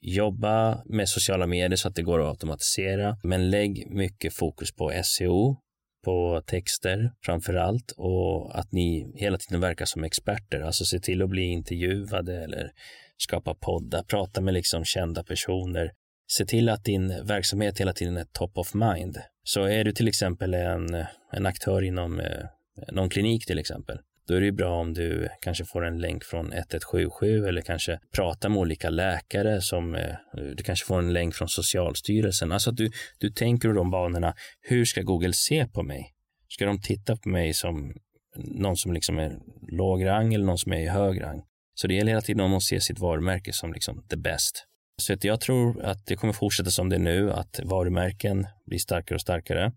Jobba med sociala medier så att det går att automatisera, men lägg mycket fokus på SEO på texter framför allt och att ni hela tiden verkar som experter, alltså se till att bli intervjuade eller skapa poddar, prata med liksom kända personer. Se till att din verksamhet hela tiden är top of mind. Så är du till exempel en, en aktör inom eh, någon klinik till exempel, då är det ju bra om du kanske får en länk från 1177 eller kanske pratar med olika läkare som eh, du kanske får en länk från Socialstyrelsen. Alltså att du, du tänker de banorna. Hur ska Google se på mig? Ska de titta på mig som någon som liksom är låg rang eller någon som är i hög rang? Så det gäller hela tiden att se sitt varumärke som liksom the best. Så att jag tror att det kommer fortsätta som det är nu, att varumärken blir starkare och starkare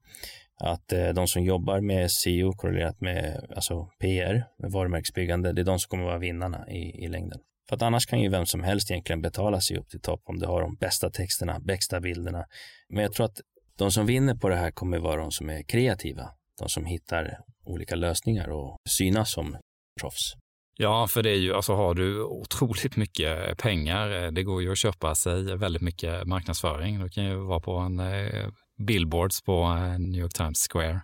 att eh, de som jobbar med SEO korrelerat med alltså PR, med varumärkesbyggande, det är de som kommer vara vinnarna i, i längden. För att annars kan ju vem som helst egentligen betala sig upp till topp om du har de bästa texterna, bästa bilderna. Men jag tror att de som vinner på det här kommer vara de som är kreativa, de som hittar olika lösningar och synas som proffs. Ja, för det är ju, alltså har du otroligt mycket pengar, eh, det går ju att köpa sig väldigt mycket marknadsföring. Du kan ju vara på en eh, billboards på eh, New York Times Square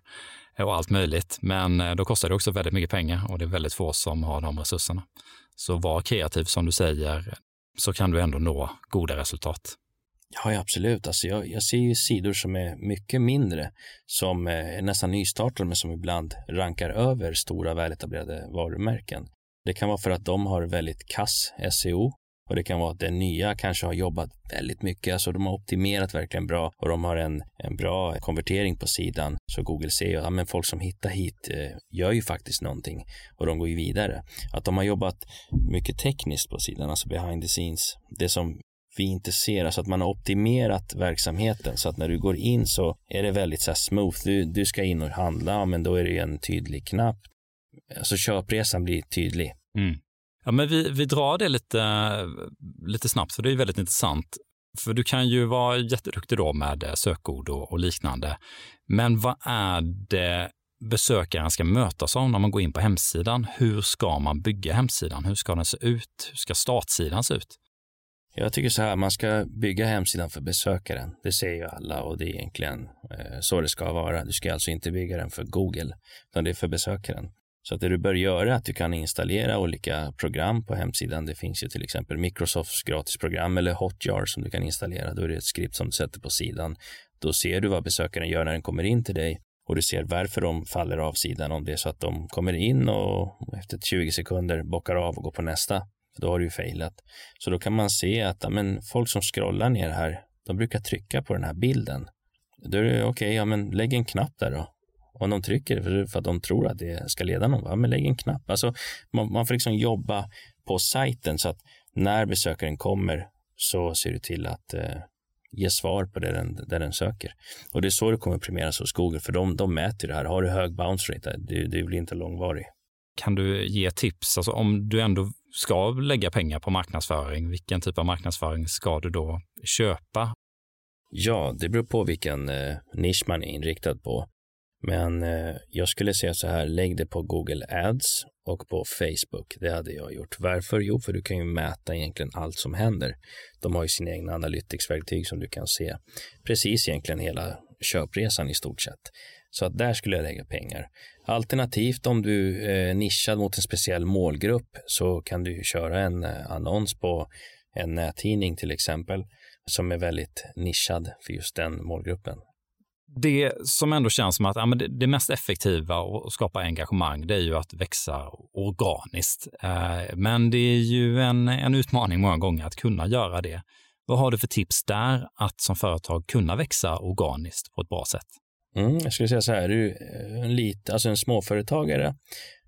och allt möjligt. Men då kostar det också väldigt mycket pengar och det är väldigt få som har de resurserna. Så var kreativ som du säger, så kan du ändå nå goda resultat. Ja, absolut. Alltså jag, jag ser ju sidor som är mycket mindre, som är nästan nystartade, men som ibland rankar över stora väletablerade varumärken. Det kan vara för att de har väldigt kass SEO Och det kan vara att den nya kanske har jobbat väldigt mycket, alltså de har optimerat verkligen bra och de har en, en bra konvertering på sidan. Så Google ser ju att ja, folk som hittar hit eh, gör ju faktiskt någonting och de går ju vidare. Att de har jobbat mycket tekniskt på sidan, alltså behind the scenes. Det som vi inte ser, alltså att man har optimerat verksamheten så att när du går in så är det väldigt så smooth. Du, du ska in och handla, men då är det en tydlig knapp. Alltså köpresan blir tydlig. Mm. Ja, men vi, vi drar det lite, lite snabbt, för det är väldigt intressant. För du kan ju vara jätteduktig då med sökord och, och liknande. Men vad är det besökaren ska mötas av när man går in på hemsidan? Hur ska man bygga hemsidan? Hur ska den se ut? Hur ska startsidan se ut? Jag tycker så här, man ska bygga hemsidan för besökaren. Det säger ju alla och det är egentligen eh, så det ska vara. Du ska alltså inte bygga den för Google, utan det är för besökaren. Så att det du bör göra är att du kan installera olika program på hemsidan. Det finns ju till exempel Microsofts gratisprogram eller Hotjar som du kan installera. Då är det ett skript som du sätter på sidan. Då ser du vad besökaren gör när den kommer in till dig och du ser varför de faller av sidan. Om det är så att de kommer in och efter 20 sekunder bockar av och går på nästa. Då har du ju failat. Så då kan man se att men, folk som scrollar ner här, de brukar trycka på den här bilden. Då är det okej, okay, ja men lägg en knapp där då om de trycker för, att de tror att det ska leda någon, ja, men lägg en knapp. Alltså, man, man får liksom jobba på sajten så att när besökaren kommer så ser du till att eh, ge svar på det den, det den söker. Och det är så det kommer premieras hos Google, för de, de mäter det här. Har du hög bounce rate, det, det blir inte långvarig. Kan du ge tips, alltså om du ändå ska lägga pengar på marknadsföring, vilken typ av marknadsföring ska du då köpa? Ja, det beror på vilken eh, nisch man är inriktad på. Men eh, jag skulle säga så här, lägg det på Google Ads och på Facebook. Det hade jag gjort. Varför? Jo, för du kan ju mäta egentligen allt som händer. De har ju sina egna analytics-verktyg som du kan se precis egentligen hela köpresan i stort sett. Så att där skulle jag lägga pengar. Alternativt om du eh, är nischad mot en speciell målgrupp så kan du köra en eh, annons på en nättidning till exempel som är väldigt nischad för just den målgruppen det som ändå känns som att ja, men det, det, mest effektiva och skapa engagemang, det är ju att växa organiskt. Eh, men det är ju en, en utmaning många gånger att kunna göra det. Vad har du för tips där att som företag kunna växa organiskt på ett bra sätt? Mm, jag skulle säga så här, är du en, lit, alltså en småföretagare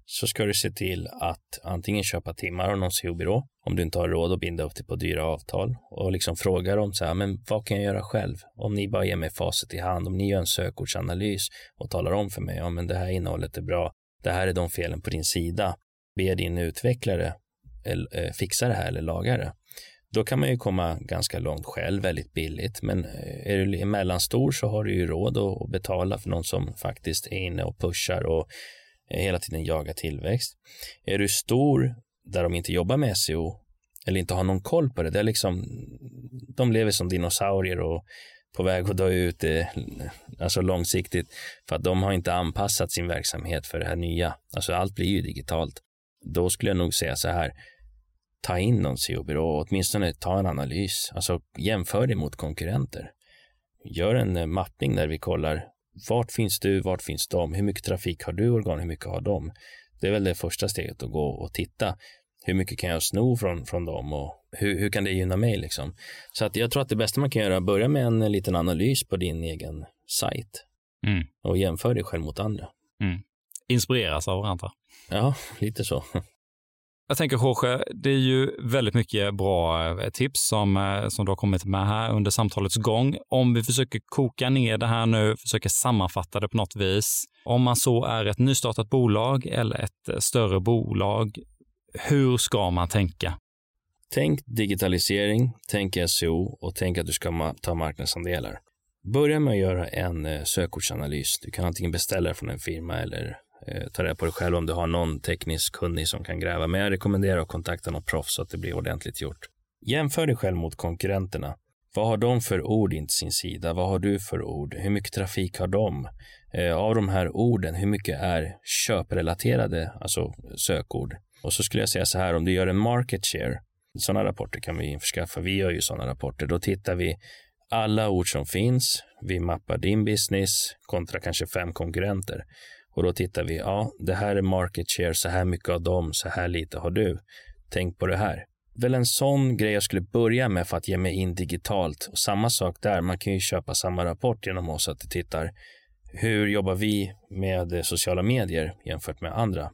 så ska du se till att antingen köpa timmar av någon SEO-byrå om du inte har råd att binda upp dig på dyra avtal och liksom fråga dem så här, men vad kan jag göra själv? Om ni bara ger mig facit i hand, om ni gör en sökordsanalys och talar om för mig, ja men det här innehållet är bra, det här är de felen på din sida, be din utvecklare eh, fixa det här eller laga det. Då kan man ju komma ganska långt själv, väldigt billigt, men eh, är du mellanstor så har du ju råd att betala för någon som faktiskt är inne och pushar och Eh, hela tiden jaga tillväxt. Är du stor där de inte jobbar med SEO eller inte har någon koll på det, det är liksom, de lever som dinosaurier och på väg att dö ut eh, alltså långsiktigt för att de har inte anpassat sin verksamhet för det här nya. Alltså allt blir ju digitalt. Då skulle jag nog säga så här, ta in någon SEO-byrå och åtminstone ta en analys. Alltså jämför det mot konkurrenter. Gör en eh, mappning där vi kollar vart finns du, vart finns de, hur mycket trafik har du organ, hur mycket har de? Det är väl det första steget att gå och titta. Hur mycket kan jag sno från, från dem och hur, hur kan det gynna mig liksom? Så att jag tror att det bästa man kan göra är att börja med en liten analys på din egen sajt mm. och jämför dig själv mot andra. Mm. Inspireras av varandra. Ja, lite så. Jag tänker Jorge, det är ju väldigt mycket bra eh, tips som, eh, som du har kommit med här under samtalets gång. Om vi försöker koka ner det här nu, försöker sammanfatta det på något vis. Om man så är ett nystartat bolag eller ett eh, större bolag, hur ska man tänka? Tänk digitalisering, tänk SEO och tänk att du ska ta marknadsandelar. Börja med att göra en sökordsanalys. Du kan antingen beställa från en firma eller Eh, ta reda på det själv om du har någon teknisk kunnig som kan gräva. Men jag rekommenderar att kontakta något proffs så att det blir ordentligt gjort. Jämför dig själv mot konkurrenterna. Vad har de för ord in till sin sida? Vad har du för ord? Hur mycket trafik har de? Eh, av de här orden, hur mycket är köprelaterade, alltså sökord? Och så skulle jag säga så här, om du gör en market share, sådana rapporter kan vi införskaffa. Vi gör ju sådana rapporter. Då tittar vi alla ord som finns. Vi mappar din business kontra kanske fem konkurrenter. Och då tittar vi, ja, det här är market share, så här mycket av dem, så här lite har du. Tänk på det här. väl en sån grej jag skulle börja med för att ge mig in digitalt. Och samma sak där, man kan ju köpa samma rapport genom oss att du tittar hur jobbar vi med sociala medier jämfört med andra?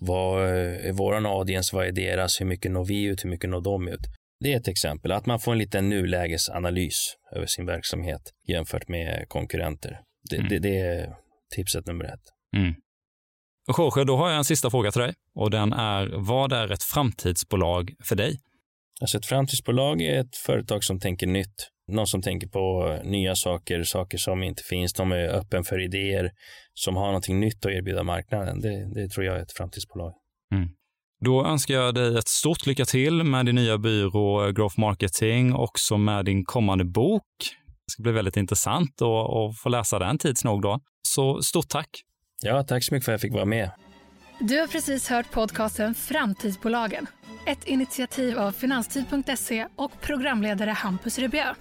Vad är våran audience? Vad är deras? Hur mycket når vi ut? Hur mycket når de ut? Det är ett exempel, att man får en liten nulägesanalys över sin verksamhet jämfört med konkurrenter. Det, mm. det, det är tipset nummer ett. Mm. Jorge, då har jag en sista fråga till dig och den är, vad är ett framtidsbolag för dig? Alltså ett framtidsbolag är ett företag som tänker nytt. Någon som tänker på nya saker, saker som inte finns. De är öppen för idéer, som har någonting nytt att erbjuda marknaden. Det, det tror jag är ett framtidsbolag. Mm. Då önskar jag dig ett stort lycka till med din nya byrå Growth Marketing, också med din kommande bok. Det ska bli väldigt intressant att få läsa den tids nog då. Så stort tack! Ja, tack så mycket för att jag fick vara med. Du har precis hört podcasten Framtidsbolagen. Ett initiativ av Finanstid.se och programledare Hampus Rebjö.